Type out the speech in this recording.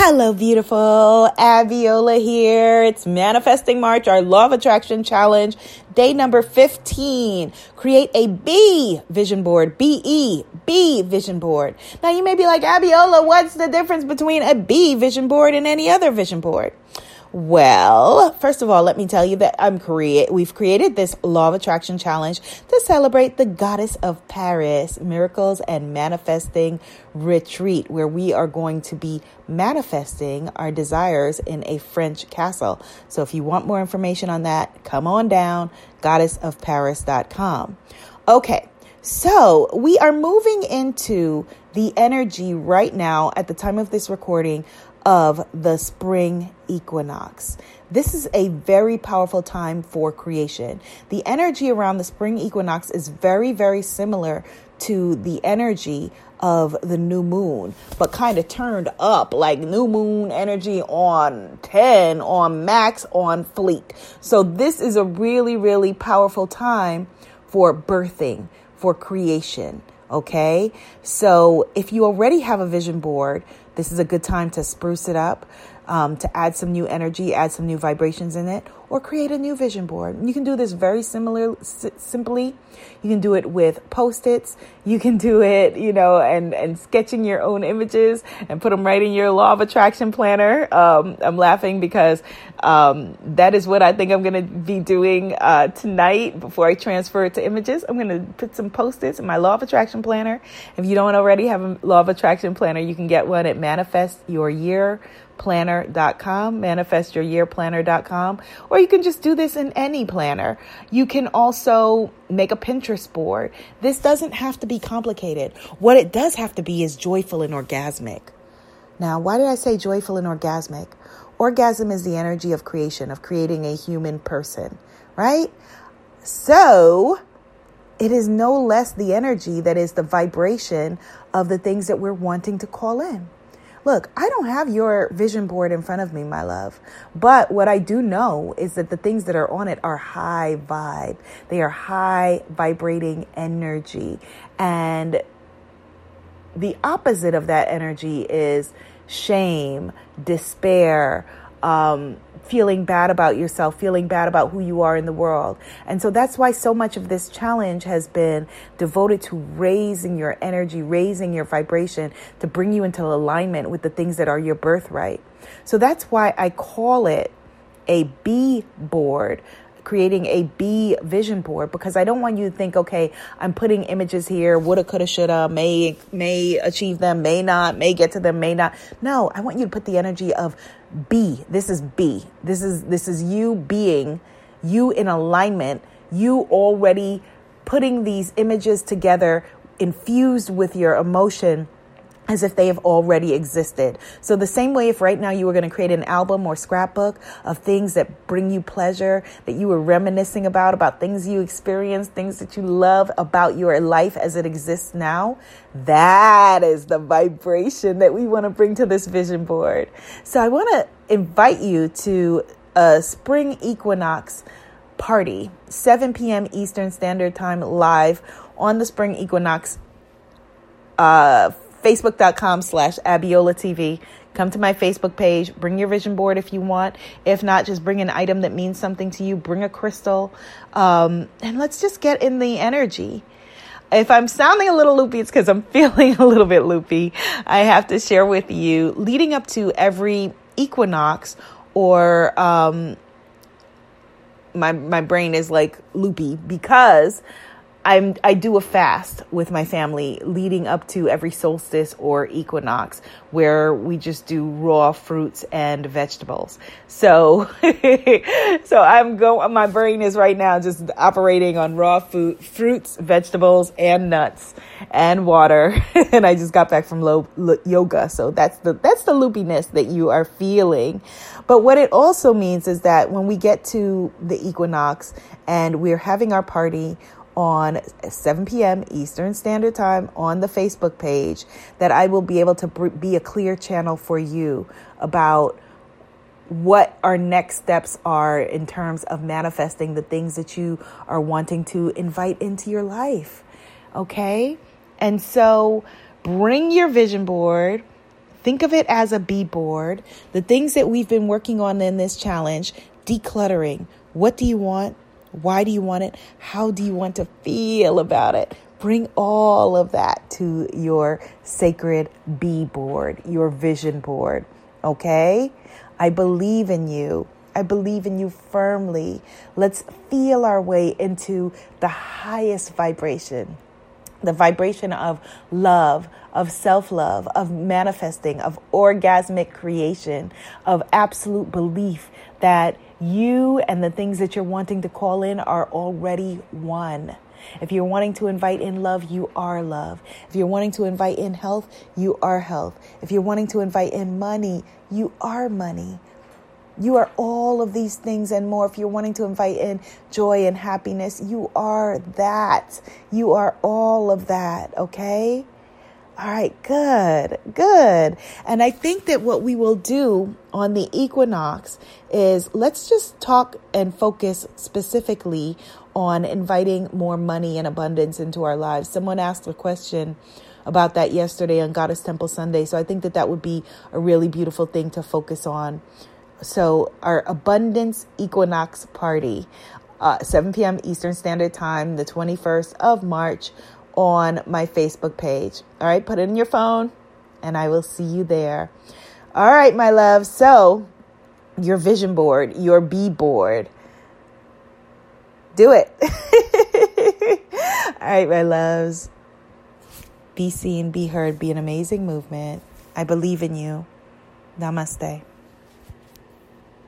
Hello, beautiful. Abiola here. It's Manifesting March, our Law of Attraction Challenge, day number 15. Create a B vision board. B E, B vision board. Now, you may be like, Abiola, what's the difference between a B vision board and any other vision board? Well, first of all, let me tell you that I'm create we've created this law of attraction challenge to celebrate the goddess of Paris, miracles and manifesting retreat where we are going to be manifesting our desires in a French castle. So if you want more information on that, come on down goddessofparis.com. Okay. So we are moving into the energy right now at the time of this recording of the spring equinox. This is a very powerful time for creation. The energy around the spring equinox is very, very similar to the energy of the new moon, but kind of turned up like new moon energy on 10, on max, on fleet. So, this is a really, really powerful time for birthing, for creation. Okay. So, if you already have a vision board, this is a good time to spruce it up, um, to add some new energy, add some new vibrations in it, or create a new vision board. You can do this very similar, s- simply. You can do it with post-its. You can do it, you know, and and sketching your own images and put them right in your law of attraction planner. Um, I'm laughing because um, that is what I think I'm going to be doing uh, tonight before I transfer it to images. I'm going to put some post-its in my law of attraction planner. If you don't already have a law of attraction planner, you can get one at Manifest Your Year planner.com, manifestyouryearplanner.com, or you can just do this in any planner. You can also make a Pinterest board. This doesn't have to be complicated. What it does have to be is joyful and orgasmic. Now, why did I say joyful and orgasmic? Orgasm is the energy of creation, of creating a human person, right? So, it is no less the energy that is the vibration of the things that we're wanting to call in. Look, I don't have your vision board in front of me, my love. But what I do know is that the things that are on it are high vibe. They are high vibrating energy. And the opposite of that energy is shame, despair, um, feeling bad about yourself, feeling bad about who you are in the world. And so that's why so much of this challenge has been devoted to raising your energy, raising your vibration to bring you into alignment with the things that are your birthright. So that's why I call it a B board creating a B vision board because I don't want you to think, okay, I'm putting images here, woulda, coulda, shoulda, may, may achieve them, may not, may get to them, may not. No, I want you to put the energy of B. This is B. This is, this is you being, you in alignment, you already putting these images together infused with your emotion as if they have already existed. So the same way if right now you were going to create an album or scrapbook of things that bring you pleasure, that you were reminiscing about, about things you experienced, things that you love about your life as it exists now, that is the vibration that we want to bring to this vision board. So I want to invite you to a spring equinox party, 7 p.m. Eastern Standard Time live on the spring equinox uh facebook.com slash Abiola TV. Come to my Facebook page. Bring your vision board if you want. If not, just bring an item that means something to you. Bring a crystal. Um, and let's just get in the energy. If I'm sounding a little loopy, it's because I'm feeling a little bit loopy. I have to share with you leading up to every equinox or um, my my brain is like loopy because I'm I do a fast with my family leading up to every solstice or equinox where we just do raw fruits and vegetables. So so I'm going, my brain is right now just operating on raw food fruits, vegetables and nuts and water and I just got back from lo- lo- yoga. So that's the that's the loopiness that you are feeling. But what it also means is that when we get to the equinox and we're having our party on 7 p.m. Eastern Standard Time on the Facebook page that I will be able to be a clear channel for you about what our next steps are in terms of manifesting the things that you are wanting to invite into your life. Okay? And so bring your vision board Think of it as a B board. The things that we've been working on in this challenge, decluttering. What do you want? Why do you want it? How do you want to feel about it? Bring all of that to your sacred B board, your vision board. Okay? I believe in you. I believe in you firmly. Let's feel our way into the highest vibration the vibration of love, of self love, of manifesting, of orgasmic creation, of absolute belief that you and the things that you're wanting to call in are already one. If you're wanting to invite in love, you are love. If you're wanting to invite in health, you are health. If you're wanting to invite in money, you are money. You are all of these things and more. If you're wanting to invite in joy and happiness, you are that. You are all of that, okay? All right, good, good. And I think that what we will do on the equinox is let's just talk and focus specifically on inviting more money and abundance into our lives. Someone asked a question about that yesterday on Goddess Temple Sunday. So I think that that would be a really beautiful thing to focus on. So, our Abundance Equinox Party, uh, 7 p.m. Eastern Standard Time, the 21st of March, on my Facebook page. All right, put it in your phone, and I will see you there. All right, my love. So, your vision board, your B board. Do it. All right, my loves. Be seen, be heard, be an amazing movement. I believe in you. Namaste.